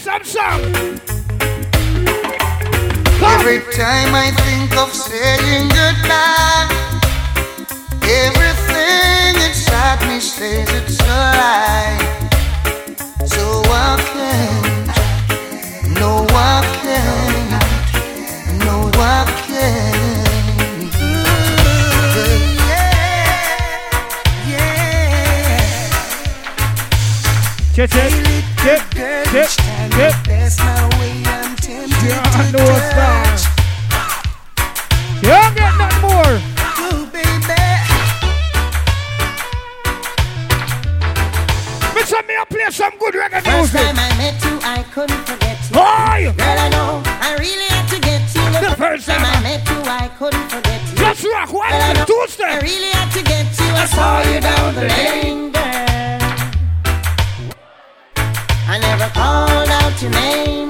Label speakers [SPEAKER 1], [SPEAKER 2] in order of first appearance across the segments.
[SPEAKER 1] some song.
[SPEAKER 2] Every time I think of saying goodbye, everything inside me says it's a lie. So I can't, no, I can't, no, I can't.
[SPEAKER 1] Chip, chip, chip, chip,
[SPEAKER 2] That's my way I'm tempted
[SPEAKER 1] Yeah,
[SPEAKER 2] to
[SPEAKER 1] no
[SPEAKER 2] touch
[SPEAKER 1] You don't get nothing more.
[SPEAKER 2] you, baby.
[SPEAKER 1] Listen, me, I play some good reggae
[SPEAKER 2] First
[SPEAKER 1] music.
[SPEAKER 2] time I met you, I couldn't forget you.
[SPEAKER 1] Boy,
[SPEAKER 2] Girl, I know I really had to get you.
[SPEAKER 1] The first
[SPEAKER 2] time
[SPEAKER 1] time.
[SPEAKER 2] I met you, I couldn't forget you.
[SPEAKER 1] just rock one
[SPEAKER 2] I
[SPEAKER 1] and
[SPEAKER 2] I really had to get you. I saw you down the lane, girl. I never called out your name,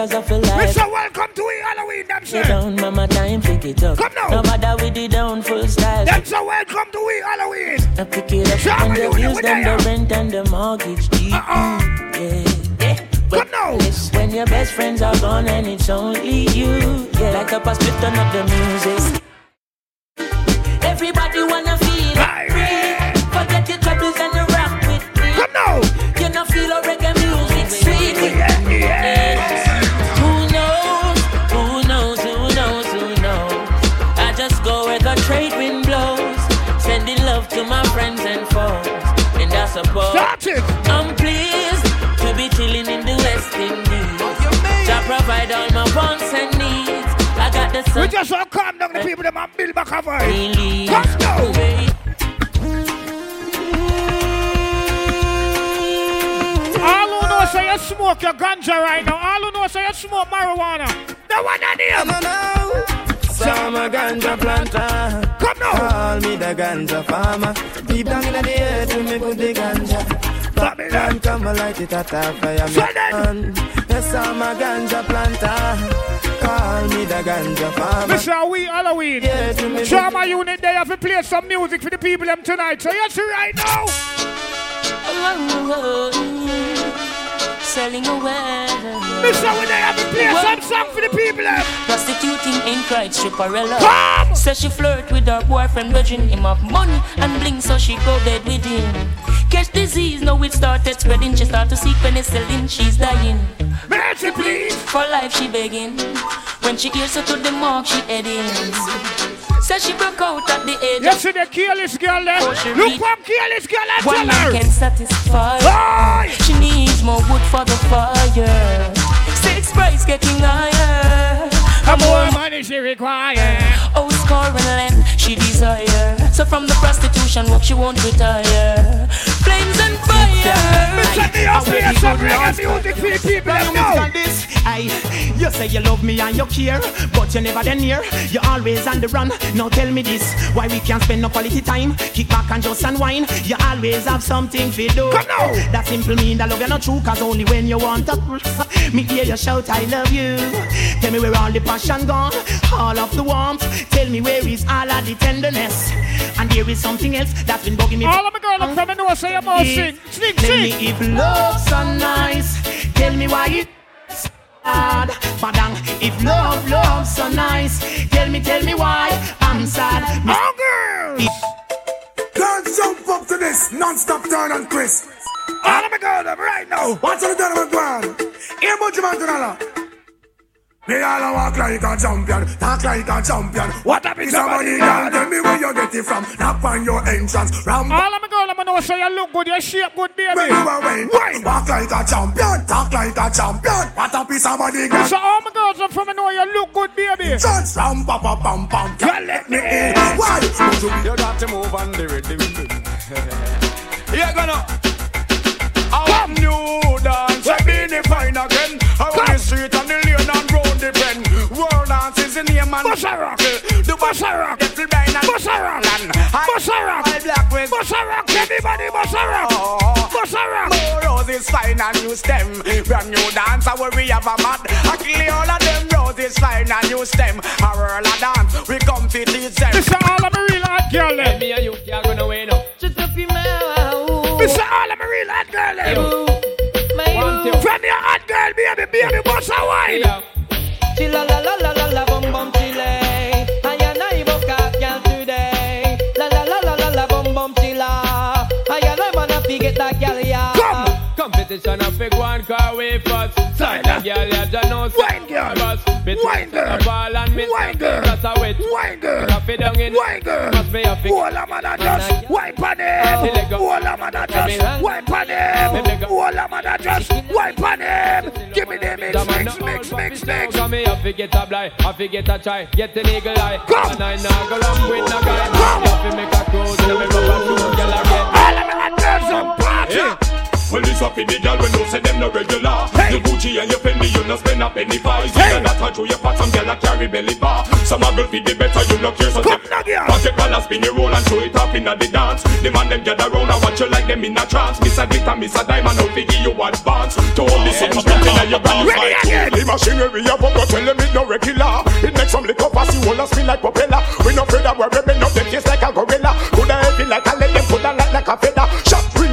[SPEAKER 3] Pressures of a life.
[SPEAKER 1] say welcome to we Halloween. Them say.
[SPEAKER 3] down, mama, time, pick it up.
[SPEAKER 1] Come now.
[SPEAKER 3] No matter with the down full style.
[SPEAKER 1] Let's say welcome to we Halloween.
[SPEAKER 3] I pick it up
[SPEAKER 1] Show
[SPEAKER 3] and the bills, them the rent and the mortgage due.
[SPEAKER 1] Uh-uh.
[SPEAKER 3] Yeah, yeah. But
[SPEAKER 1] Come now.
[SPEAKER 3] when your best friends are gone and it's only you. Yeah, like a pass, turn up the just go where the trade wind blows, sending love to my friends and foes, and I suppose
[SPEAKER 1] Start it.
[SPEAKER 3] I'm pleased to be chilling in the West Indies. To provide all my wants and needs. I got the sun.
[SPEAKER 1] We just want to calm down the people them and build back a voice.
[SPEAKER 3] Really?
[SPEAKER 1] Come now. All who know say you smoke your ganja right now. All who know say you smoke marijuana. The one on him.
[SPEAKER 4] No, no. So I'm a ganja planter.
[SPEAKER 1] Come now.
[SPEAKER 4] Call me the ganja farmer. Deep down in the earth, me put the ganja.
[SPEAKER 1] Babylon.
[SPEAKER 4] come and light it at a fire.
[SPEAKER 1] So
[SPEAKER 4] me
[SPEAKER 1] then-
[SPEAKER 4] Yes, I'm a ganja planter. Call me the ganja farmer.
[SPEAKER 1] Mr. We Halloween.
[SPEAKER 4] Yeah, to me-
[SPEAKER 1] Trauma unit they have to play some music for the people them tonight. So you see right now.
[SPEAKER 3] Selling away.
[SPEAKER 1] Mr. We they have to play some song for the people
[SPEAKER 3] Prostituting in Christ, stripperella.
[SPEAKER 1] Come.
[SPEAKER 3] Says she flirt with her boyfriend, virgin him of money and bling, so she go dead with him. Catch disease, now it started spreading. She start to seek penicillin, she's dying.
[SPEAKER 1] Mercy please.
[SPEAKER 3] For life she begging. When she hears her to the mark, she heading. Says she broke out at the age of
[SPEAKER 1] see the careless girl there? Look from careless girl
[SPEAKER 3] one
[SPEAKER 1] tell her.
[SPEAKER 3] can satisfy.
[SPEAKER 1] Aye.
[SPEAKER 3] She needs more wood for the fire. Six price getting higher.
[SPEAKER 1] More money she require.
[SPEAKER 3] Oh, score and land she desire. So from the prostitution work she won't retire. Flames and fire.
[SPEAKER 1] Mr. Me up here some reggae music for the people now.
[SPEAKER 5] Aye, you say you love me and you care, but you're never then near. You're always on the run. Now tell me this, why we can't spend no quality time? Kick back and just unwind. You always have something to do.
[SPEAKER 1] Come now.
[SPEAKER 5] That simple mean that love you're not true, cause only when you want to. Me hear you shout, I love you. Tell me where all the passion gone, all of the warmth. Tell me where is all of the tenderness. And there is something else that's been bugging me.
[SPEAKER 1] All of my girls from the north say you must sing. Sing,
[SPEAKER 5] Tell me if love's so nice. Tell me why it's sad. Padang, if love, love's so nice. Tell me, tell me why I'm sad. Miss-
[SPEAKER 1] All girls.
[SPEAKER 6] Can't jump up to this non-stop turn on Chris.
[SPEAKER 1] All of my girls up right now.
[SPEAKER 6] What's on the done with one? Here, much man to nala. Me all a walk like a champion, talk like a champion.
[SPEAKER 1] What up is
[SPEAKER 6] Somebody down, tell me where you get it from. Knock on your entrance, ram.
[SPEAKER 1] All of my girls up know say you look good, you shape good,
[SPEAKER 6] When
[SPEAKER 1] baby.
[SPEAKER 6] you are wait,
[SPEAKER 1] Wine.
[SPEAKER 6] walk like a champion, talk like a champion. What up is somebody got?
[SPEAKER 1] So all my girls up from the north, you look good, baby.
[SPEAKER 6] Just ram, pa pa pam pam. Can't let me in. Why? You
[SPEAKER 7] You got to move on the rhythm. yeah, gonna. I want new dance, I be black with
[SPEAKER 1] Bossa rock, everybody, bossa rock.
[SPEAKER 7] Oh.
[SPEAKER 1] Bossa rock.
[SPEAKER 7] More roses fine and new stem. Brand new dance, I where we have a mad. I kill all of them roses fine and new stem. A whirl a dance, we come to teach them.
[SPEAKER 1] Mr. All of my real hot girl, eh? them.
[SPEAKER 8] Me and you can't go nowhere now. Shut up your mouth.
[SPEAKER 1] Mr. All of my real hot girl, them.
[SPEAKER 8] One, two.
[SPEAKER 1] From your hot girl, baby, baby, bossa wine.
[SPEAKER 8] Yeah. Chilla
[SPEAKER 9] Competition a big one car way fast. Side a girl ya just know
[SPEAKER 1] Wine girl. Wine girl.
[SPEAKER 9] Ball and miss.
[SPEAKER 1] Wine girl.
[SPEAKER 9] That's a wet.
[SPEAKER 1] Wine girl.
[SPEAKER 9] Cock it down in.
[SPEAKER 1] Wine girl.
[SPEAKER 9] Must be a fix.
[SPEAKER 1] All of man a just wipe on him. All of man a just wipe on him. All of man a just wipe on him. Give me the mix, mix, mix, mix, mix.
[SPEAKER 9] Come here, I forget a blind, I forget a try, get an eagle eye.
[SPEAKER 1] Come.
[SPEAKER 9] And I now go wrong with no guy.
[SPEAKER 1] Come.
[SPEAKER 9] You have to make a cruise, let me rub and shoot, girl again.
[SPEAKER 1] All of man a just some party.
[SPEAKER 10] Well, it's up in the girl when you say them no regular.
[SPEAKER 1] Hey.
[SPEAKER 10] The Gucci and your Fendi, you no spend a penny. It's
[SPEAKER 1] Hey.
[SPEAKER 10] hey. that a show your fat, some girl a carry belly bar. Some a girl feed the better, you no care. So take-. Pack your collar, spin your roll and show it up in the dance. The man them gather round and watch you like them in a trance. Miss a glitter, miss a diamond, out figure you advance. To all the same stuff in your brand new fight. The machinery up, but tell them it no regular. It makes some liquor pass you all a spin like propeller. We no afraid that we're ripping up them face like a gorilla. Coulda heavy like a leg, them coulda light like a feather.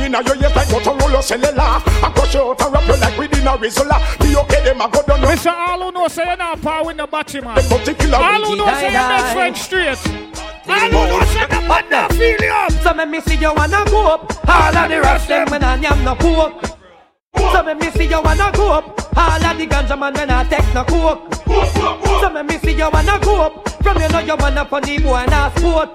[SPEAKER 10] Shot ringing out your ears like Motorola cellular. I crush you out and wrap you like within a Rizzola. Be okay, them a go down no
[SPEAKER 1] Mr. All who know say you're not power with the battery, man. All who know say you're not French straight. All who know say the man not feel you up.
[SPEAKER 8] So make me see you wanna go up. All of the rest them when I am no coke. So make me see you wanna go up. All of the ganja man when I take no coke. So make me see you wanna go up. From you know you wanna funny boy and a sport.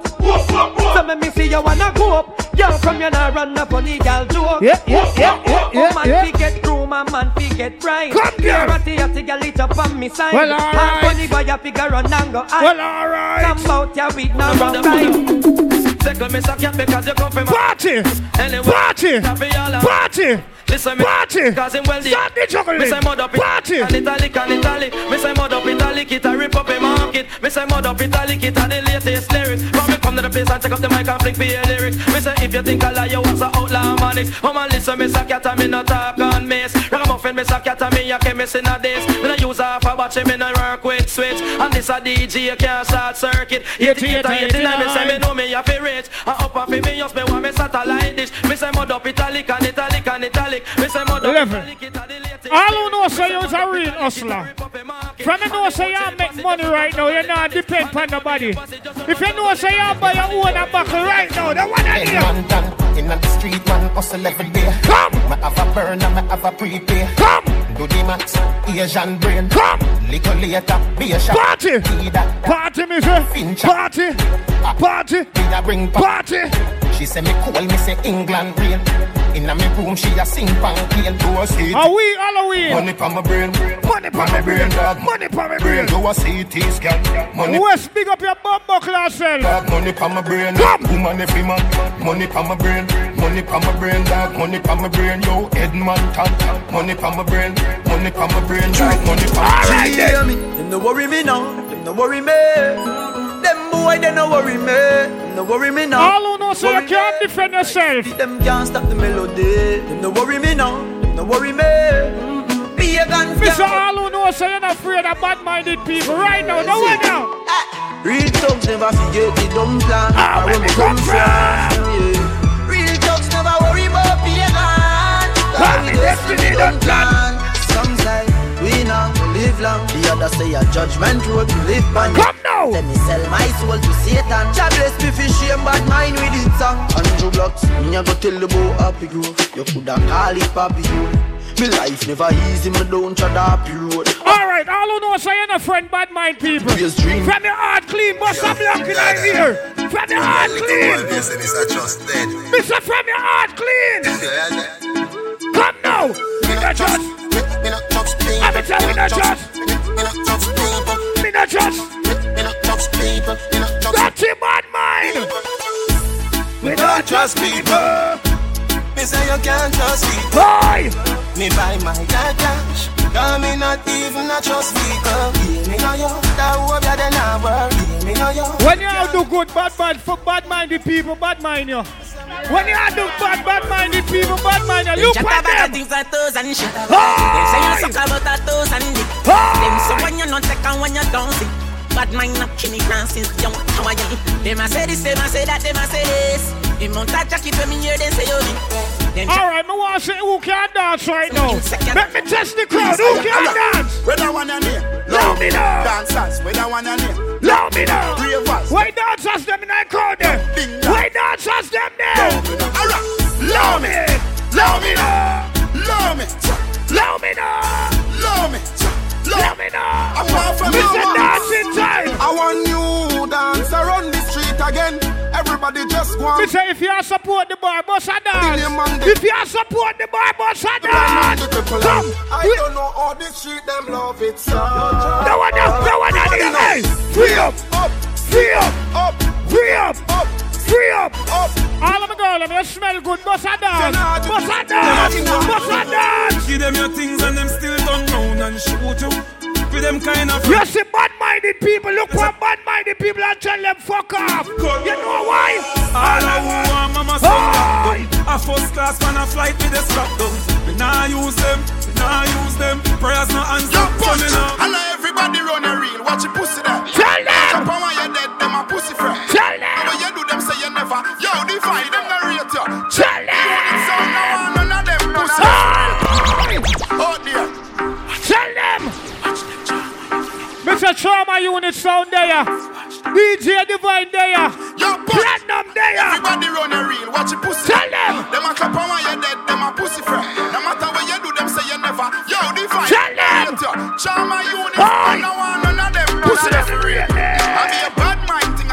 [SPEAKER 8] So make me see you wanna go up. Yo, from you know run a funny girl joke.
[SPEAKER 1] Yeah, yeah, yeah, yeah, yeah,
[SPEAKER 8] Oh man,
[SPEAKER 1] yeah.
[SPEAKER 8] fi get through, my man, fi get right.
[SPEAKER 1] Come here.
[SPEAKER 8] Ratty, you see a lit up on me side.
[SPEAKER 1] Well, all
[SPEAKER 8] And funny boy, you figure run and go high.
[SPEAKER 1] Well, alright.
[SPEAKER 8] Come out your with no wrong time.
[SPEAKER 11] Tickle me suck ya because you come from a
[SPEAKER 1] Party.
[SPEAKER 11] Anyway,
[SPEAKER 1] Party.
[SPEAKER 11] happy all a-
[SPEAKER 1] Party.
[SPEAKER 11] Listen me,
[SPEAKER 1] Party.
[SPEAKER 11] cause him well the
[SPEAKER 1] Start the
[SPEAKER 11] Me
[SPEAKER 1] juggling.
[SPEAKER 11] say mud up
[SPEAKER 1] Party.
[SPEAKER 11] And italic and italic Me say mud up italic It a rip up a market. Me say mud up italic It a the latest lyrics. From me come to the place And take up the mic And fling for your lyrics. Me say if you think I lie You was a outlaw man it Come and listen Me say cat and me no talk on mace Ragamuffin me say cat and me A chemist in a days. Me no use half a battery Me no work with switch. And this a DJ can't start circuit. 88 and 89 Me say me know me a fi rich. And up and fi me Just me want me satellite dish Me say mud up italic And italic and italic Me say mud up
[SPEAKER 1] Eleven.
[SPEAKER 11] italic It a the latest
[SPEAKER 1] All who know say you's a real hustler. From you know say you make money right now, you not depend on nobody. If you know say you buy your own a buckle right now, the one I
[SPEAKER 2] Head
[SPEAKER 1] need.
[SPEAKER 2] man done in the street, man hustle every day.
[SPEAKER 1] Come.
[SPEAKER 2] Me have a burn and me have a prepay.
[SPEAKER 1] Come.
[SPEAKER 2] Do the max, Asian brain.
[SPEAKER 1] Come.
[SPEAKER 2] Little later, be a shot.
[SPEAKER 1] Party.
[SPEAKER 2] Tea that, that.
[SPEAKER 1] Party, me say.
[SPEAKER 2] Finch.
[SPEAKER 1] Party. Ah. Party.
[SPEAKER 2] Me a bring pa-
[SPEAKER 1] Party.
[SPEAKER 2] She She say me cool, me say England real. Inna me room, she a sing pan clean. Do a see
[SPEAKER 1] Are we Halloween?
[SPEAKER 2] Money pa my brain,
[SPEAKER 1] Money
[SPEAKER 2] pa my brain, dog.
[SPEAKER 1] Money pa my
[SPEAKER 2] brain.
[SPEAKER 1] brain.
[SPEAKER 2] Do a CT scan. Money
[SPEAKER 1] West, big up your bum buckle yourself.
[SPEAKER 2] dog. Money pa my brain.
[SPEAKER 1] Come.
[SPEAKER 2] Woman every man. Money pa my brain. Money pa my brain, dog. Money pa my brain. Yo, Edmonton. Money pa my brain. Money pa my brain, dog. Money pa my brain.
[SPEAKER 7] hear me? Them no worry me now. Them no worry me. Them boy they no worry me. Them no worry me now.
[SPEAKER 1] Know so you can't defend yourself.
[SPEAKER 7] Them can't stop the melody. Them no worry me now. Them no worry me. Pagan
[SPEAKER 1] Mr. All who know so you're not afraid of bad-minded people right now. No one now.
[SPEAKER 7] Real thugs never forget the dumb plan.
[SPEAKER 1] Ah,
[SPEAKER 7] Ah,
[SPEAKER 1] where me come
[SPEAKER 7] from. Yeah. Real thugs never worry about pagan.
[SPEAKER 1] Ah,
[SPEAKER 7] Cause
[SPEAKER 1] me
[SPEAKER 7] we destiny don't
[SPEAKER 1] done plan.
[SPEAKER 7] plan. Live long. The other say a judgment road to live on.
[SPEAKER 1] Come now.
[SPEAKER 7] Let me sell my soul to Satan. Jah bless me for shame, bad mind with it song. Andrew Blocks, me a go tell the boy happy grove. You coulda call it Papi Grove. Me life never easy, me don't tread happy road.
[SPEAKER 1] All right, all who know so you're not friend bad-mind people.
[SPEAKER 7] Yes, dream.
[SPEAKER 1] From your heart clean, bust some luck in our ear. From your heart clean. Mr. From your heart clean. Come now. Me not trust.
[SPEAKER 2] Me not touch people.
[SPEAKER 1] Tell me not trust.
[SPEAKER 2] Me not touch people.
[SPEAKER 1] Me not trust.
[SPEAKER 2] Me not touch people. Me not touch
[SPEAKER 1] Dirty bad mind.
[SPEAKER 2] Me don't trust people. Me say you can't trust people.
[SPEAKER 1] Boy.
[SPEAKER 2] Me buy my car cash. Cause me not even a trust people. Yeah, me know you. That hope you then not work. Me know you.
[SPEAKER 1] When you all do good, bad mind for bad-minded people, bad mind you. When you all do bad, bad-minded people, bad mind you. Look
[SPEAKER 12] Chat
[SPEAKER 1] at
[SPEAKER 12] about
[SPEAKER 1] them.
[SPEAKER 12] things like toes and shit.
[SPEAKER 1] Hey!
[SPEAKER 12] Them say you suck about a toes and dick.
[SPEAKER 1] Hey!
[SPEAKER 12] Them so when you not take and when you don't see. Bad mind not kill me grand since young. How are you? Them a say this, them a say that, them a say this. The mount a jacket when me hear them say you me.
[SPEAKER 1] All right, me want to say who can dance right now. Let me test the crowd. Who can dance?
[SPEAKER 4] Where that one your name?
[SPEAKER 1] Love me now.
[SPEAKER 4] Dancers, where that one your name?
[SPEAKER 1] Love me now.
[SPEAKER 4] Ravers.
[SPEAKER 1] Why dancers them in that crowd there?
[SPEAKER 4] Ding dong.
[SPEAKER 1] Why dancers them there? Love me. Love me now.
[SPEAKER 4] Love me.
[SPEAKER 1] Love me now.
[SPEAKER 4] Love me.
[SPEAKER 1] Love me now.
[SPEAKER 4] Apart from
[SPEAKER 1] Mr.
[SPEAKER 4] you,
[SPEAKER 1] Dancing Time.
[SPEAKER 4] Everybody just go
[SPEAKER 1] Me say if you support the bar, boss a dance. If you support the bar, boss a dance. Come.
[SPEAKER 4] I
[SPEAKER 1] We-
[SPEAKER 4] don't know how the street them love it, so.
[SPEAKER 1] No one else, no one else. Hey, free up,
[SPEAKER 4] Up,
[SPEAKER 1] free up,
[SPEAKER 4] up,
[SPEAKER 1] free up,
[SPEAKER 4] up,
[SPEAKER 1] free up.
[SPEAKER 4] up.
[SPEAKER 1] All of my girls, them you smell good. Boss a dance, boss a dance, boss a dance.
[SPEAKER 13] Give them your things and them still turn round and shoot you. With them kind of
[SPEAKER 1] You see bad-minded people, look what bad-minded people and tell them fuck off. You know why?
[SPEAKER 13] All I want mama
[SPEAKER 1] Aye.
[SPEAKER 13] say A first class man a flight with the strap down We nah use them, we nah use them Prayers no answer,
[SPEAKER 4] Yo,
[SPEAKER 13] so
[SPEAKER 4] punch.
[SPEAKER 13] me nah
[SPEAKER 4] I know everybody run a reel. Watch your pussy there.
[SPEAKER 1] Tell them.
[SPEAKER 4] Jump on when you're dead, them a pussy friend.
[SPEAKER 1] Tell them.
[SPEAKER 4] When you do them, say you never. Yo, divide them, not rate you.
[SPEAKER 1] Tell Mr. Trauma Unit sound there. DJ Divine there.
[SPEAKER 4] Yo.
[SPEAKER 1] Platinum there.
[SPEAKER 4] Everybody run a reel. Watch your pussy.
[SPEAKER 1] Tell them.
[SPEAKER 4] Them a clap on when you're dead, them a pussy friend. No matter what you do, them say you never. Yo, divide.
[SPEAKER 1] Tell them.
[SPEAKER 4] Trauma unit.
[SPEAKER 1] Aye.
[SPEAKER 4] No one, none of them
[SPEAKER 1] Pussy
[SPEAKER 4] pussy.
[SPEAKER 1] doesn't rate
[SPEAKER 4] I be a bad mind thing.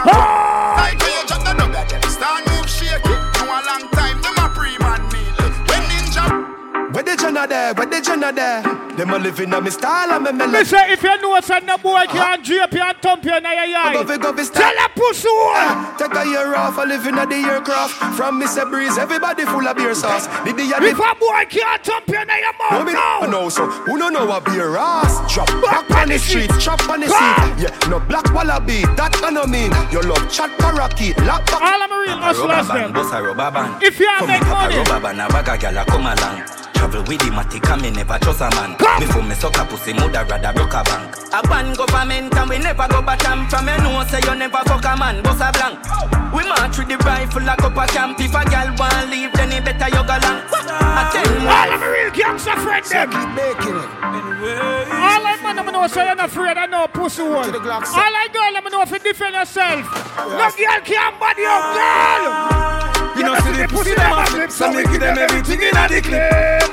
[SPEAKER 4] Ninja.
[SPEAKER 14] Where the Jenna there? Where the Jenna there? Them a living on me style and me
[SPEAKER 1] Me
[SPEAKER 14] melody.
[SPEAKER 1] say if you know some no boy can't uh-huh. drape you and thump you in your
[SPEAKER 14] Go fi
[SPEAKER 1] eye.
[SPEAKER 14] go
[SPEAKER 1] Tell a pussy one.
[SPEAKER 14] Uh, take a year off, a living at the aircraft. From Mr. Breeze, everybody full of beer sauce. Did the
[SPEAKER 1] If a boy can't thump you in your
[SPEAKER 14] No,
[SPEAKER 1] mouth
[SPEAKER 14] no know so. Who don't know a beer ass? Chop back on the street, chop on the seat. Yeah, no black wallaby, that I no mean. Your love chat parakeet, lock back.
[SPEAKER 1] All of my real hustlers them.
[SPEAKER 15] boss a rubber band.
[SPEAKER 1] If you
[SPEAKER 15] Come
[SPEAKER 1] make
[SPEAKER 15] up a
[SPEAKER 1] money.
[SPEAKER 15] rubber band, a bag a gyal come along. Travel with the matic and me never trust a man.
[SPEAKER 1] Come.
[SPEAKER 15] Before me suck a pussy, mother rather broke a bank. A ban government and we never go bottom. From me know say you never fuck a man, boss a blank. We march with the rifle like up a camp. If a gyal want leave, then it better you go long. I tell you
[SPEAKER 1] All of my real gangster friend them.
[SPEAKER 14] Keep making it.
[SPEAKER 1] All I man, I'm know say you're not afraid of no pussy one.
[SPEAKER 14] To the Glock, sir.
[SPEAKER 1] All I girl, I'm know if you defend yourself. No girl can't body your girl.
[SPEAKER 13] You know see the pussy them a flip So me give them everything in a the clip.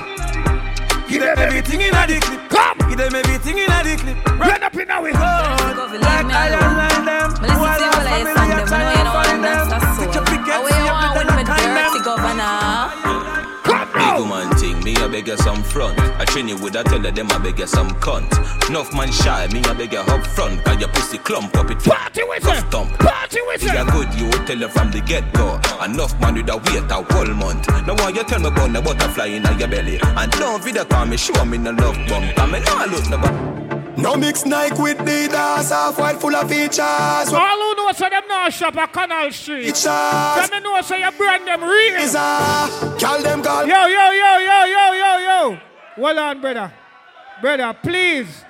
[SPEAKER 13] Give them everything in a the clip.
[SPEAKER 1] Come,
[SPEAKER 13] Give them everything in a the clip.
[SPEAKER 1] Run up in our
[SPEAKER 13] Like I and like them.
[SPEAKER 16] Listen to you while I sing them, I know you know all me
[SPEAKER 13] I beg you some front. I train you with I tell them I beg you some cunt. Enough man shy, me I beg you up front. Cause your pussy clump up it.
[SPEAKER 1] Party with
[SPEAKER 13] Cuff thump.
[SPEAKER 1] Party with
[SPEAKER 13] You good, you tell you from the get go. Enough man with a wait a whole month. Now why you tell me about the butterfly in your belly? And don't video call me, show me no love bump. I mean, no look no
[SPEAKER 14] No mix Nike with Adidas, half white full of features.
[SPEAKER 1] All who know so them now shop at Canal Street.
[SPEAKER 14] Features.
[SPEAKER 1] Them know so you brand them real.
[SPEAKER 14] Is a call them call.
[SPEAKER 1] Yo, yo, yo, yo, yo, yo, yo. Hold on, brother. Brother, please.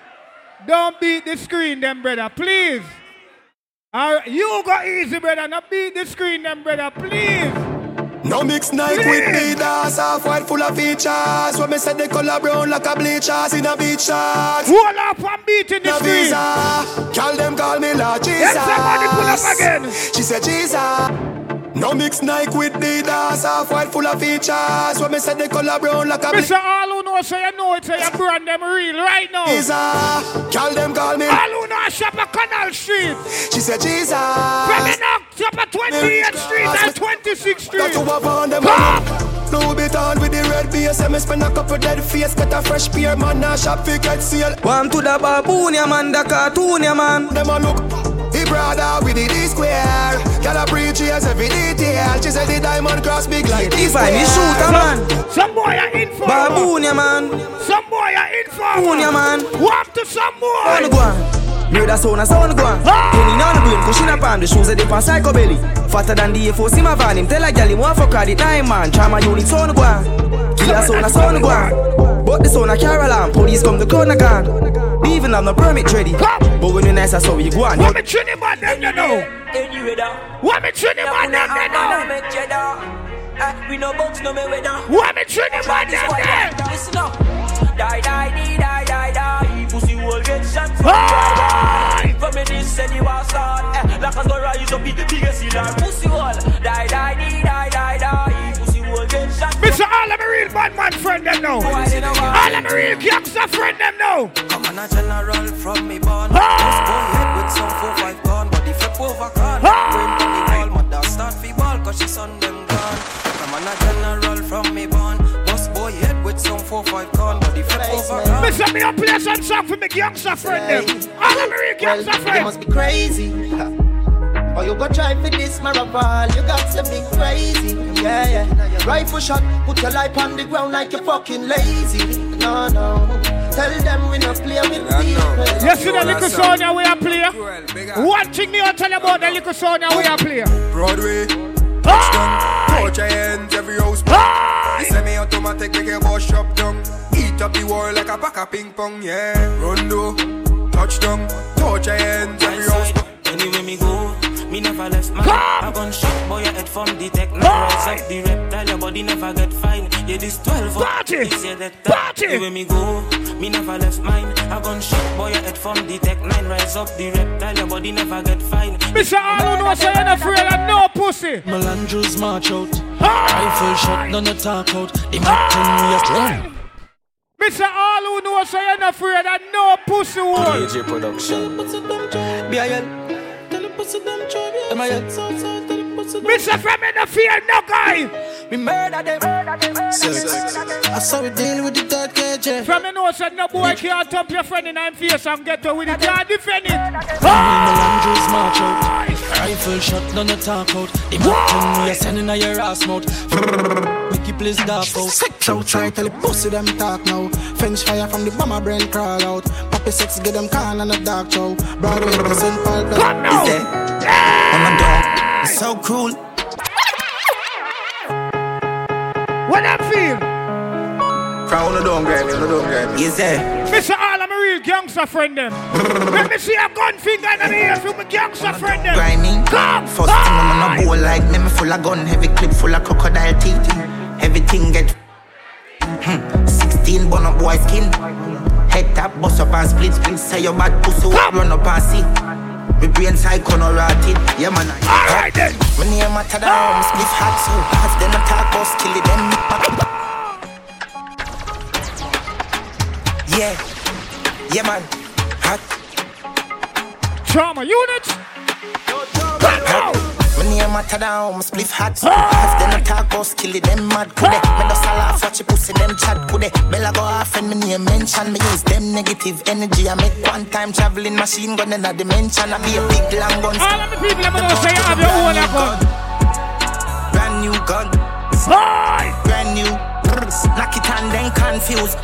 [SPEAKER 1] Don't beat the screen, them, brother. Please. All right, you go easy, brother. Not beat the screen, them, brother. Please.
[SPEAKER 14] No mix Nike with Adidas, half white full of features. When me say the color brown like a bleachers in a beach shorts.
[SPEAKER 1] Hold up and beating the
[SPEAKER 14] No
[SPEAKER 1] screen.
[SPEAKER 14] visa, call them call me Lord Jesus.
[SPEAKER 1] Yes, somebody pull up again.
[SPEAKER 14] She said Jesus. No mix Nike with Adidas, half white full of features. When me say the color brown like a bleachers.
[SPEAKER 1] Mr. All who know so you know it, so you brand them real right now.
[SPEAKER 14] Jesus, call them call me.
[SPEAKER 1] All who know shop at Canal Street.
[SPEAKER 14] She said Jesus.
[SPEAKER 1] From the knock, shop at 28th Street and 26th Street.
[SPEAKER 14] Got to have on them Louis Vuitton with the red base And me spend a couple dead face Get a fresh pair man Now shop fi get sale
[SPEAKER 3] One to the baboon, yeah man, the cartoon, yeah man.
[SPEAKER 14] Them a look He brother with the D square Girl a preach he has every detail She said the diamond cross big like D
[SPEAKER 3] If I me shooter, man.
[SPEAKER 1] Some boy are in for
[SPEAKER 3] Baboon, yeah man.
[SPEAKER 1] Some boy are in for
[SPEAKER 3] Baboon, yeah man.
[SPEAKER 1] Walk to some
[SPEAKER 3] On
[SPEAKER 1] boy.
[SPEAKER 3] the ground. Murder sound a sound go on. Ah. Penny on the brain, cushion up on the shoes that they pan psycho belly. Fatter than the A4 see my van him. Tell a gal him want fuck her the time man. Trauma unit sound go on. Killer sound a sound go on. But the sound a carol alarm. Police come to corner can. They even have no permit ready. But when you nice I saw you go on.
[SPEAKER 1] What me Trinidad them you know? What me Trinidad them you know?
[SPEAKER 17] Uh, We no box no me weather.
[SPEAKER 1] What me Trinidad them there?
[SPEAKER 17] Listen up. Die, die, die, die, die, die. Pussy will get shot.
[SPEAKER 1] Hey!
[SPEAKER 17] From me this said you was start. Eh, like us go rise up in the biggest hill. Pussy will die, die, die, die, die, die. Pussy will get shot.
[SPEAKER 1] Mr. All of my real bad man friend them now. All of my real gangster friend them now.
[SPEAKER 17] Come on a general from me born. Ah! Just go ahead with some four five gun, body flip over can. Ah! Brain on the wall, mother start fi ball, cause she son them gone. Come on a general from me born. Bust boy head with some four five gun, body flip over can.
[SPEAKER 1] Mr. Me up play some song for me gangster friend them. All of my real gangster
[SPEAKER 2] You
[SPEAKER 1] friend.
[SPEAKER 2] must be crazy. Or you go try for this marathon, you got to be crazy. Yeah, yeah. Rifle shot, put your life on the ground like you're fucking lazy. No, no. Tell them we not play with people.
[SPEAKER 1] Yes you see the little Sonia we are playing? One thing me I tell you about the little Sonia we are playing.
[SPEAKER 18] Broadway, touchdown, ah! touch your hands, every house.
[SPEAKER 1] Hey! Ah!
[SPEAKER 18] You send me automatic, make your boss shop down. Eat up the world like a pack of ping pong, yeah. Rondo, touchdown, touch your hands, every house.
[SPEAKER 17] Anyway me go, me never left my I gun shot boy your head from the tech Now rise up the reptile, your body never get fine Yeah this 12
[SPEAKER 1] Party!
[SPEAKER 17] This year that
[SPEAKER 1] Party!
[SPEAKER 17] Anyway me go, me never left mine I gun shot boy your head from the tech Nine rise up the reptile, your body never get fine
[SPEAKER 1] Mr. All who know so you're not afraid of no pussy.
[SPEAKER 7] Melandros march out. Ah! Rifle shot, none of talk out. The Mac ah! 10 we a run.
[SPEAKER 1] Mr. All who know so you're not afraid of no pussy hole.
[SPEAKER 13] DJ production.
[SPEAKER 7] Be a yell. Am I yell?
[SPEAKER 1] Mr. From me no fear no guy.
[SPEAKER 7] We murder them. I saw we deal with the third KJ.
[SPEAKER 1] From me know so no boy can't thump your friend in him face and get away with it. Can't defend it.
[SPEAKER 7] Melandros ah! march out. Rifle shot, none of talk out. The Mac 10 we a sending a your ass mouth. Make you please dark out.
[SPEAKER 19] Sex outside, tell the pussy them talk now. French fire from the bomber brain crawl out. Poppy sex, get them can and a dark show. Broadway, St. Paul,
[SPEAKER 1] Come now.
[SPEAKER 19] On my dog, it's so cool.
[SPEAKER 1] What I feel?
[SPEAKER 18] Crown the don't grab me, no don't grab me.
[SPEAKER 19] Yes, sir.
[SPEAKER 1] Mr. All I'm a real gangster friend them. Let me see a gun finger in the ear from a gangster friend them.
[SPEAKER 19] Grimy.
[SPEAKER 1] Come.
[SPEAKER 19] First thing I'm on a bowl like me, me full of gun, heavy clip full of crocodile teeth. Everything get hmm. 16 bun up boy skin. Head tap, bust up and split split. Say your bad pussy, run up and see. Me brain psycho no rotted. Yeah man.
[SPEAKER 1] I Alright then.
[SPEAKER 19] My name matter down, spliff hot so hot. Then I talk about kill it them. Yeah, yeah man. Hot.
[SPEAKER 1] Trauma unit. Now.
[SPEAKER 19] When you matter down, spliff hot. If them not talk about skilly, them mad could they? Me just a laugh, watch you pussy, them chat could they? Bella go off and me name mention. Me use them negative energy. I make one time traveling machine gun in a dimension. I be a big long gun.
[SPEAKER 1] All of the people I'm gonna say you have your own gun.
[SPEAKER 19] Brand new gun. Brand new. Knock it and then confused.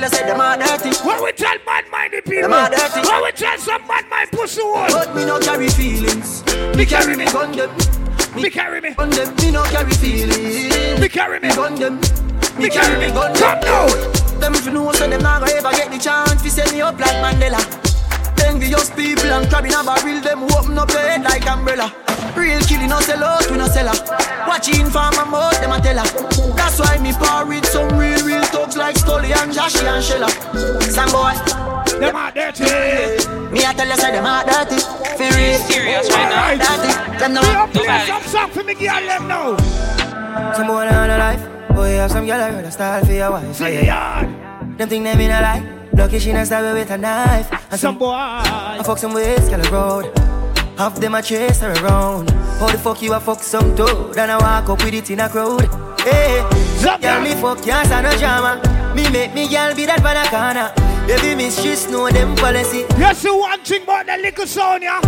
[SPEAKER 2] Tell you, say them are dirty.
[SPEAKER 1] What we tell bad minded people?
[SPEAKER 2] Them are dirty.
[SPEAKER 1] What we tell some bad mind pussy hole?
[SPEAKER 2] But me no carry feelings. Me carry me gun them.
[SPEAKER 1] Me carry me.
[SPEAKER 2] Gun them. Me no carry feelings.
[SPEAKER 1] Me carry me.
[SPEAKER 2] Gun them. Me carry me gun
[SPEAKER 1] Come now.
[SPEAKER 2] Them if you know so them not gonna ever get the chance to set me up like Mandela. Envious people and crabbing a barrel, them open up their head like umbrella. Real killing no sell out, we no sell out. Watching for my mouth, them a tell her. That's why me par with some real, real thugs like Scully and Joshy and Shella. Some boy,
[SPEAKER 1] them are dirty.
[SPEAKER 2] Me I tell you, say them are dirty. For real,
[SPEAKER 20] serious right now.
[SPEAKER 2] Dirty. Them no.
[SPEAKER 1] We play some song for me, girl, them now.
[SPEAKER 2] Some boy on a life. Boy, have some girl I rather style for your wife.
[SPEAKER 1] See ya.
[SPEAKER 2] Them think them in a lie. Lucky she not stab with a knife. And
[SPEAKER 1] Some boy.
[SPEAKER 2] I fuck some ways, girl road. Half them I chase her around. How the fuck you a fuck some toad? And I walk up with it in a crowd. Hey, girl me fuck can't stand no drama. Me make me girl be that banana. Baby mistress know them policy.
[SPEAKER 1] Yes, you one thing about the little Sonia.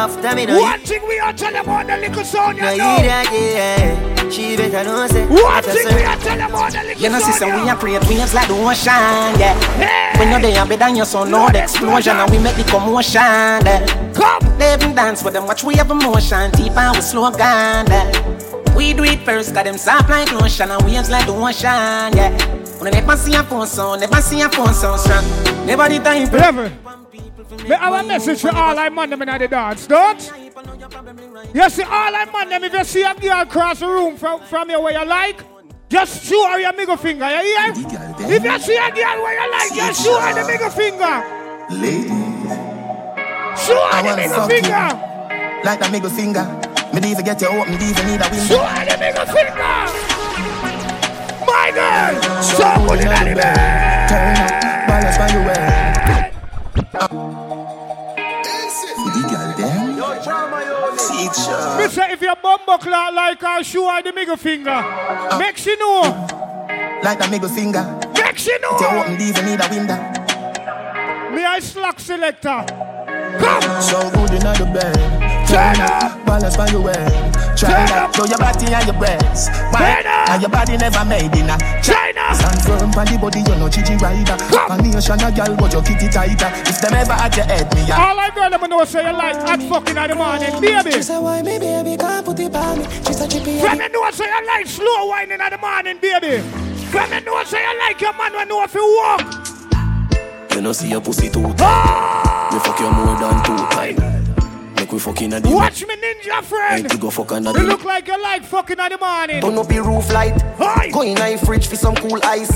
[SPEAKER 2] After me no
[SPEAKER 1] One thing we are tell about the little Sonia.
[SPEAKER 2] No,
[SPEAKER 1] No,
[SPEAKER 2] you that yeah. She better know say. Better
[SPEAKER 1] thing we are tell about the little
[SPEAKER 21] You know, sister, we are create waves like the ocean, yeah. When you're there, better than your son, no the explosion, and we make the commotion, yeah.
[SPEAKER 1] Come,
[SPEAKER 21] they even dance with them, watch we have emotion, deep and we slow down, yeah. We do it first, got them soft like lotion, and waves like the ocean, yeah. When they never see a phone sound, never see a phone sound strong. Never the time.
[SPEAKER 1] Never. Me have a message for all I man them in the dance, don't? You see, all I man them, if you see a girl cross the room from, from you where you like, just show her your middle finger, you hear? If you see a girl where you like, just show her the middle finger. Show her
[SPEAKER 19] I
[SPEAKER 1] the
[SPEAKER 19] wanna
[SPEAKER 1] middle
[SPEAKER 19] you.
[SPEAKER 1] finger.
[SPEAKER 19] Like that middle finger. Me even get you open, me even need a window.
[SPEAKER 1] Show her the middle finger. My girl, so good in the bed.
[SPEAKER 19] Turn up, balance by your way. The girl them. Teacher.
[SPEAKER 1] Me say if your bum buckler like her, show her the middle finger. Make she know.
[SPEAKER 19] Like that middle finger.
[SPEAKER 1] Make she know.
[SPEAKER 19] You open, even need a window.
[SPEAKER 1] Me I slack selector.
[SPEAKER 19] So good in the bed.
[SPEAKER 1] Turn up.
[SPEAKER 19] Balance by your way. Try
[SPEAKER 1] Turn
[SPEAKER 19] that.
[SPEAKER 1] up.
[SPEAKER 19] Show your body and your breasts.
[SPEAKER 1] Turn up.
[SPEAKER 19] And your body never made in a
[SPEAKER 1] China.
[SPEAKER 19] Stand firm on the body, you know Gigi rider. A nation a girl, but you kitty tighter. If them ever at your head, me a
[SPEAKER 1] All I girl them know say you like hot fucking in the morning, baby.
[SPEAKER 22] She said, why me, baby, can't put it on me. She said, chippy,
[SPEAKER 1] From you know say you like slow whining in the morning, baby. From you know say you like your man when know if you walk.
[SPEAKER 22] You know see your pussy too tight. Ah. Me fuck you more than two times. Make we fuck in a the
[SPEAKER 1] Watch me ninja friend.
[SPEAKER 22] Ain't you go fuck another
[SPEAKER 1] You look like you like fucking in the morning.
[SPEAKER 2] Turn up the roof light. Go in a fridge for some cool ice.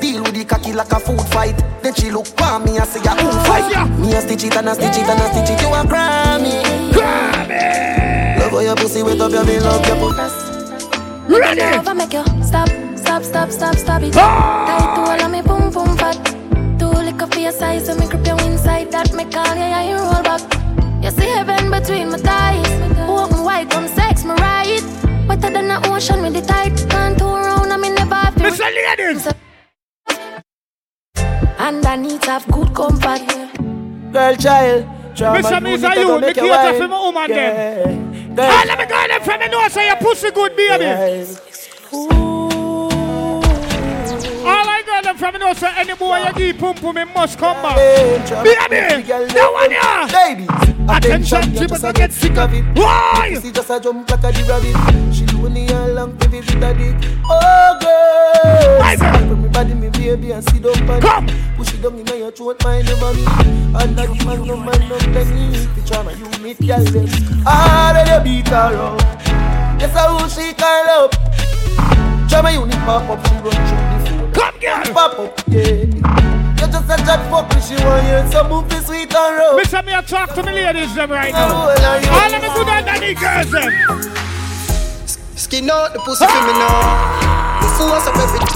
[SPEAKER 2] Deal with the cocky like a food fight. Then she look for me and say, "Ya who fight?" Me a stitch it and a stitch it and a stitch it. You a Grammy.
[SPEAKER 1] Grammy.
[SPEAKER 2] Love how your pussy wet up your bill, love your pussy.
[SPEAKER 1] Ready?
[SPEAKER 16] Over, make you stop, stop, stop, stop, stop it. Ah! Tight to all of me, boom, boom, fat. Two liquor for your size, so me grip you inside. That make all your eye roll back. You see heaven between my thighs. Walk me white, come sex me right. Wetter than the ocean with the tide. Can't turn around, I me never have to.
[SPEAKER 1] Mr. Ladies.
[SPEAKER 16] Underneath have good comfort.
[SPEAKER 2] Girl, child.
[SPEAKER 1] Mr. Mr. You, me cater for my woman then. All ah, of me girl them from me know say your pussy good, baby. All I girl them from me know say any boy you give pum pum, he must come back. Baby, no one here.
[SPEAKER 2] Ladies,
[SPEAKER 1] Attention,
[SPEAKER 2] you
[SPEAKER 1] people don't
[SPEAKER 2] get sick of it.
[SPEAKER 1] Why?
[SPEAKER 2] She just a jump like a the rabbit. She lonely and long to visit a dick. Oh girl,
[SPEAKER 1] My girl.
[SPEAKER 2] Slap me body, me baby, and sit up and
[SPEAKER 1] Come.
[SPEAKER 2] push it down in your throat, my never me. And that man, no man, no penny. The trauma you meet, girl, them. All of the beat her up. I will shake her up. Trauma unit pop up, she run through.
[SPEAKER 1] Come, girl.
[SPEAKER 2] Pop up, yeah. You just a chat fuck me, she want you some movie sweet and rough.
[SPEAKER 1] Mr. Me I talk to me ladies them right now.
[SPEAKER 2] How old?
[SPEAKER 1] All of me good underneath girls them.
[SPEAKER 23] Skin out the pussy for me now. The force of everything.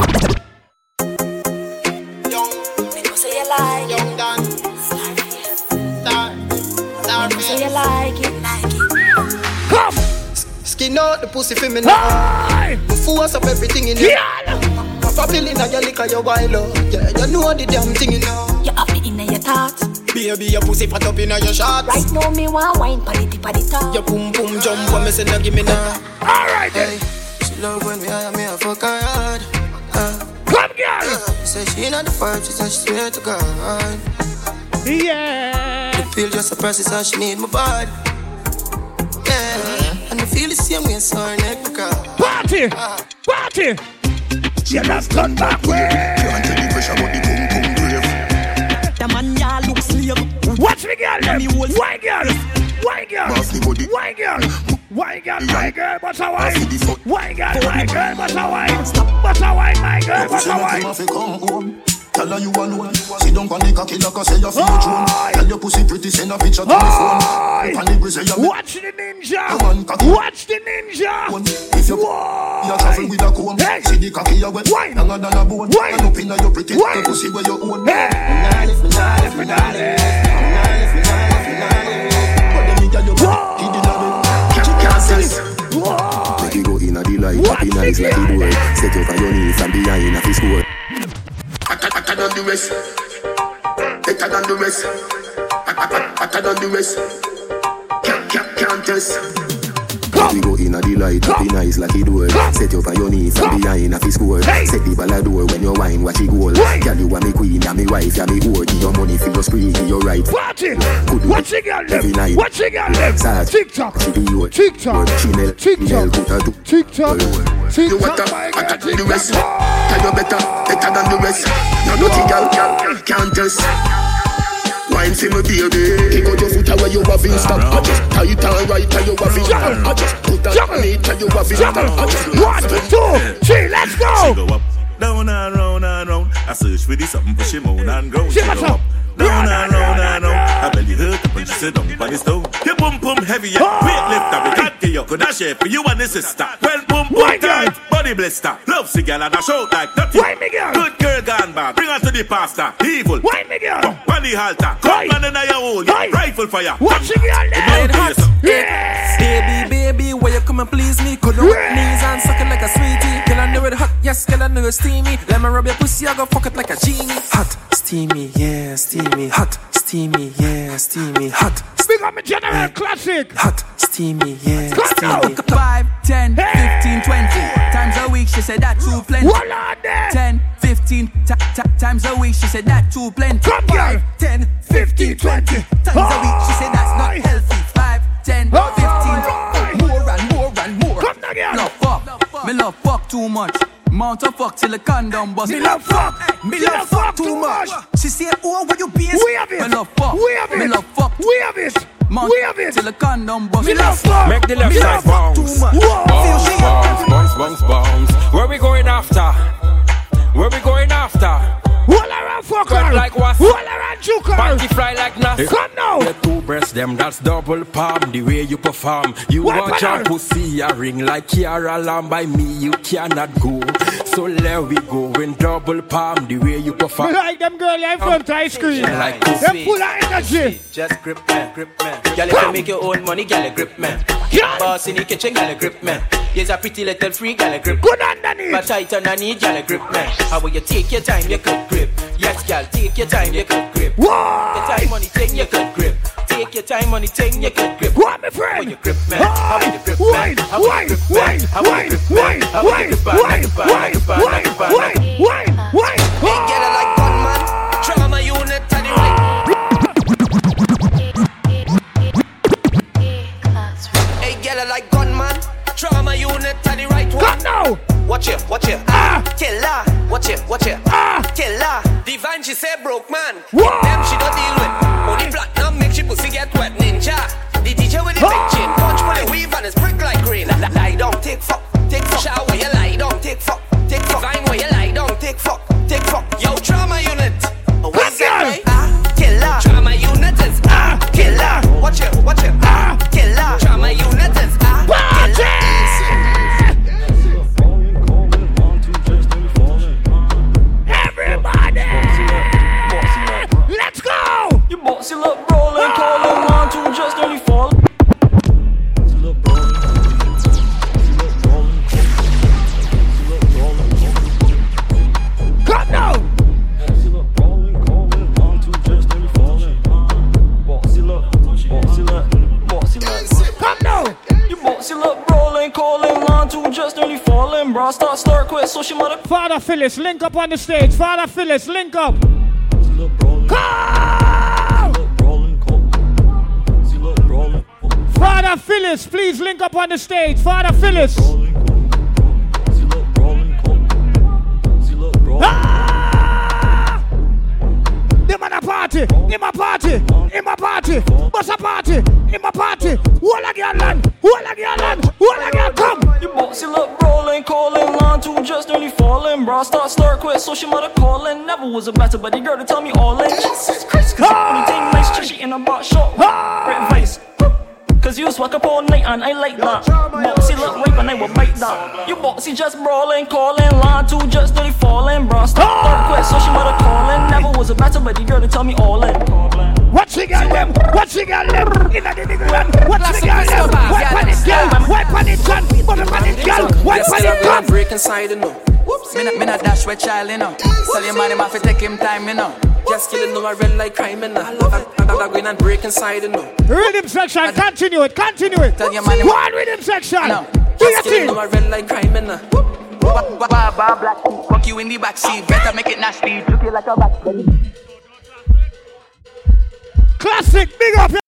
[SPEAKER 16] Say you like
[SPEAKER 23] Young Dan. Star. Star.
[SPEAKER 16] Say you like it. Like it.
[SPEAKER 1] Come.
[SPEAKER 23] Skin out the pussy for me now. The force of everything in you. Pop a pill in your liquor, you wild up. Yeah, you know the damn thing you know.
[SPEAKER 16] You have it in your thoughts.
[SPEAKER 23] Baby, your pussy fat up in your shorts.
[SPEAKER 16] Right now, me want wine, pa the tip of the top.
[SPEAKER 23] Your boom boom jump when me say no give me now.
[SPEAKER 1] Alright
[SPEAKER 23] then. She love when me hire me a fuck her hard. Uh,
[SPEAKER 1] Come girl.
[SPEAKER 23] Say she not the vibe, she said she swear to God.
[SPEAKER 1] Yeah.
[SPEAKER 23] The feel just a process how she need my body. Yeah. And I feel the same way, so her neck the car.
[SPEAKER 1] Party. Party. You just turn back way.
[SPEAKER 14] Can't tell the pressure, but the boom boom brave.
[SPEAKER 3] The man ya look slave.
[SPEAKER 1] Watch me, girl. them. Why, girl? Why, girl?
[SPEAKER 14] Boss the body.
[SPEAKER 1] Why, girl? Why, girl? My girl, what's a wine? Why, girl? My girl, what's a wine? What's a wine, my girl? What's a wine?
[SPEAKER 14] Come home. Tell her you alone. Sit down on the cocky like I say you feel drone. Tell your pussy pretty, send a picture to the phone. Look on the grizzly, you
[SPEAKER 1] Watch the ninja. Watch the ninja.
[SPEAKER 14] If you you travel with a comb, see the cocky you wet,
[SPEAKER 1] Wine.
[SPEAKER 14] longer than a bone.
[SPEAKER 1] Wine.
[SPEAKER 14] And up inna your pretty,
[SPEAKER 1] Wine.
[SPEAKER 14] the pussy where you own.
[SPEAKER 1] Hey.
[SPEAKER 14] Nah lift me, nah me, me. Me. But nigga you.
[SPEAKER 24] Make you go happy like. Set up on your knee from behind a fist score.
[SPEAKER 14] Than the rest. Better than the rest. Hotter than the rest. Can't can't can't test.
[SPEAKER 24] You go in a delight, happy nice like it would. Set you on your knee from behind a fist score. Set the ball a door when you wine, watch it goal. Girl, you are me queen, and me wife, and me whore. Give your money for your spree, give your right.
[SPEAKER 1] Party.
[SPEAKER 24] Could do
[SPEAKER 1] Watch it, girl.
[SPEAKER 24] every night.
[SPEAKER 1] Watch it, girl.
[SPEAKER 24] Sarge,
[SPEAKER 1] TikTok.
[SPEAKER 24] CPO,
[SPEAKER 1] TikTok.
[SPEAKER 24] Chanel, her to
[SPEAKER 1] TikTok.
[SPEAKER 14] You
[SPEAKER 1] TikTok, my girl.
[SPEAKER 14] hotter than the rest. Tell you better, better than the rest. No dirty girl, girl, can't test. Wine for me baby Kick out your foot away you have in stop I just tight and right and you have in stop I just put that on it and you have in stop
[SPEAKER 1] One, two, three, let's
[SPEAKER 25] She
[SPEAKER 1] go.
[SPEAKER 25] go up, down and round and round. I search for the something for she moan and groan.
[SPEAKER 1] She
[SPEAKER 25] She go up,
[SPEAKER 1] up.
[SPEAKER 25] down and round and round. Her belly hurt up when she sit down on the stone. Your boom boom heavy, yeah. Weight lifter, we can't get you. Could I share for you and the sister? Well, boom
[SPEAKER 1] Why,
[SPEAKER 25] boom
[SPEAKER 1] girl?
[SPEAKER 25] tight, body blister. Love cigar and a shout like nothing.
[SPEAKER 1] Why, me girl?
[SPEAKER 25] Good girl gone bad. Bring her to the pastor. Evil.
[SPEAKER 1] Why, me girl?
[SPEAKER 25] Bump on the halter. Come on in your hole.
[SPEAKER 1] Why?
[SPEAKER 25] Rifle fire.
[SPEAKER 1] Watch it, girl.
[SPEAKER 25] Blade hot.
[SPEAKER 1] Yeah.
[SPEAKER 17] Baby, baby, where you come and please me? Could you wet knees and suck it like a sweetie? Girl, I know it hot, yes, girl, I know it steamy. Let me rub your pussy, I go fuck it like a genie. Hot, steamy, yeah, steamy. Hot, steamy, yeah, steamy. Hot,
[SPEAKER 1] Big up my general classic.
[SPEAKER 17] hot, steamy, yeah,
[SPEAKER 1] Come now.
[SPEAKER 17] steamy.
[SPEAKER 26] 5, 10, 15, 20 times a week. She said that too plenty.
[SPEAKER 1] Hold on there.
[SPEAKER 26] 10, 15 ta- ta- times a week. She said that too plenty.
[SPEAKER 1] Come, girl.
[SPEAKER 26] 5, 10, 15, 20 times a week. She said that's not healthy. 5, 10, 15. More and more and more.
[SPEAKER 1] Come now, girl.
[SPEAKER 26] Love fuck. Me love fuck too much. Mount of fuck till the condom bust.
[SPEAKER 1] Me love fuck.
[SPEAKER 26] Me
[SPEAKER 1] Me
[SPEAKER 26] love
[SPEAKER 1] love
[SPEAKER 26] fuck
[SPEAKER 1] fuck
[SPEAKER 26] too
[SPEAKER 1] too
[SPEAKER 26] much.
[SPEAKER 1] much.
[SPEAKER 26] She said, oh, where you been?
[SPEAKER 1] We have it.
[SPEAKER 26] Me love fuck.
[SPEAKER 1] We have
[SPEAKER 26] Me
[SPEAKER 1] it.
[SPEAKER 26] love fuck.
[SPEAKER 1] We have it.
[SPEAKER 26] Mount
[SPEAKER 1] We have it.
[SPEAKER 26] till the condom bust.
[SPEAKER 1] Me love fuck.
[SPEAKER 27] Make the left
[SPEAKER 1] Me
[SPEAKER 27] side bounce.
[SPEAKER 1] too much. Whoa.
[SPEAKER 27] Bounce, bounce, bounce, bounce, bounce. Where we going after? Where we going after?
[SPEAKER 1] All around fuck
[SPEAKER 27] Cut
[SPEAKER 1] her.
[SPEAKER 27] like what?
[SPEAKER 1] All around juke her.
[SPEAKER 27] Panty fly like nas.
[SPEAKER 1] Come now.
[SPEAKER 27] The two breasts, them that's double palm. The way you perform, you
[SPEAKER 1] What
[SPEAKER 27] want your pussy a ring like Kiara Lamb by me. You cannot go. So there we go in double palm. The way you perform.
[SPEAKER 1] like them girl in front the ice cream.
[SPEAKER 27] Like
[SPEAKER 1] Them full of energy.
[SPEAKER 11] Just grip man, grip man. Girl, if you make your own money, girl, grip man. Get boss in the kitchen, girl, grip man. Here's a pretty little free, girl, grip.
[SPEAKER 1] Good underneath.
[SPEAKER 11] But tight underneath, girl, grip man. How will you take your time, you could grip. Yes, girl, take your time, you could grip.
[SPEAKER 1] Why?
[SPEAKER 11] Your time, money, thing, you could grip. Take your time, money, thing, you could grip.
[SPEAKER 1] What, my
[SPEAKER 11] How
[SPEAKER 1] friend?
[SPEAKER 11] you grip, man? How you grip, man? How you grip, man? How you grip, man? How you grip, man?
[SPEAKER 1] wine,
[SPEAKER 11] Grip, man,
[SPEAKER 1] wine,
[SPEAKER 11] grip, man,
[SPEAKER 1] wine,
[SPEAKER 11] grip, man,
[SPEAKER 1] wine, wine.
[SPEAKER 11] Get her like gunman. Trauma unit, tell you right. Hey, get her like gunman. Trauma unit, tell the right one.
[SPEAKER 1] Come now.
[SPEAKER 11] Watch it, watch it.
[SPEAKER 1] Ah.
[SPEAKER 11] Killer. Watch it, watch it.
[SPEAKER 1] Ah.
[SPEAKER 11] Killer. Divine, she say broke man.
[SPEAKER 1] Whoa.
[SPEAKER 11] Them she don't deal with.
[SPEAKER 1] Phyllis, link up on the stage. Father Phyllis, link up. Father Phyllis, please link up on the stage. Father Phyllis. Ah! On a party, in my party, in my party, bust a party, in my party. Wall a girl land,
[SPEAKER 28] falling. Bra start slur quit, so she mother calling. Never was a better buddy girl to tell me all in. Jesus Christ, cause ah! anything nice, trashy in a box short. Ah! Great face. Cause you swag up all night and I like that. Boxy look rape and I will bite that. You boxy just brawling, calling, line two just dirty falling. Bra start third quit, so she mother calling. Never was a better buddy girl to tell me all in.
[SPEAKER 1] What she got them? What she got them? In the nigga land. What she got them? Wipe on it, girl. Wipe on it, gun. Wipe on it, girl. Wipe on it, gun.
[SPEAKER 11] Break inside, you know. Me not, me not dash with child, you know. Tell your man him have to take him time, you know. Just killing no, I red like crime, you know. I love it. I'm going and break inside, you know.
[SPEAKER 1] Rhythm section, continue it, continue it.
[SPEAKER 11] Tell your man him.
[SPEAKER 1] One rhythm section.
[SPEAKER 11] No.
[SPEAKER 1] Do your
[SPEAKER 11] Just killing no, I red like crime, you know. Ba ba ba black. Fuck you in the backseat. Better make it nasty. Look you like a rat.
[SPEAKER 1] Classic, big up.